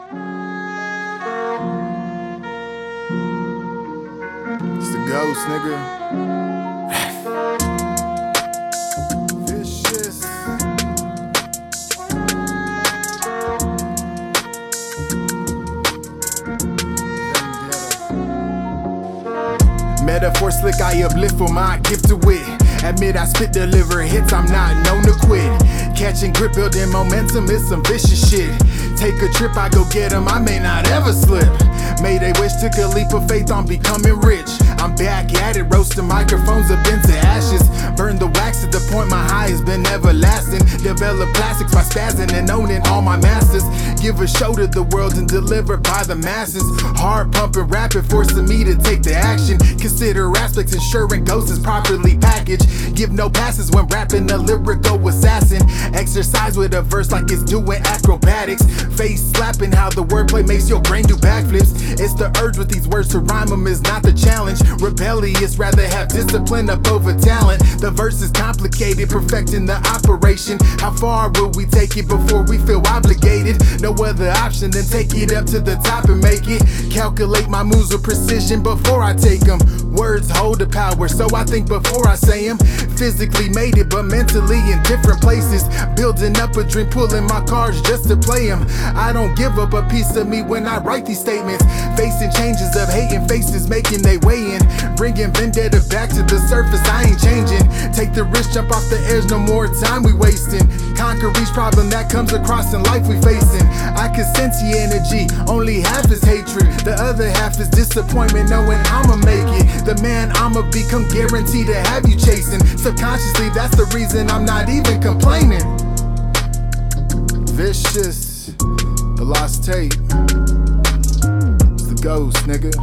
It's the ghost, nigga. Metaphor slick, I uplift for my gift to wit. Admit I spit, deliver hits, I'm not known to quit. Catching grip, building momentum is some vicious shit. Take a trip, I go get 'em, I may not ever slip. Made a wish, took a leap of faith on becoming rich. I'm back at it, roasting microphones up into ashes. Burn the wax to the point my high has been everlasting. Develop plastics by spazzing and owning all my masters. Give a show to the world and deliver by the masses. Hard pumping, rapid, forcing me to take the action. Consider aspects, ensuring ghosts is properly packaged. Give no passes when rapping a lyrical assassin. Exercise with a verse like it's doing acrobatics. Face slapping how the wordplay makes your brain do backflips. It's the urge with these words to rhyme them is not the challenge. Rebellious, rather have discipline up over talent. The verse is complicated, perfecting the operation. How far will we take it before we feel obligated? No other option than take it up to the top and make it. Calculate my moves with precision before I take them. Words hold the power, so I think before I say them. Physically made it, but mentally in different places. Building up a dream, pulling my cards just to play them. I don't give up a piece of me when I write these statements. Facing changes of hating faces, making they way in. Bringing vendetta back to the surface, I ain't changing. Take the risk, jump off the edge, no more time we wasting. Conquer each problem that comes across in life we facing. I can sense the energy, only half is hatred. The other half is disappointment, knowing I'ma make it. The man I'ma become guaranteed to have you chasing. Subconsciously, that's the reason I'm not even complaining. Vicious, the lost tape. It's the ghost, nigga.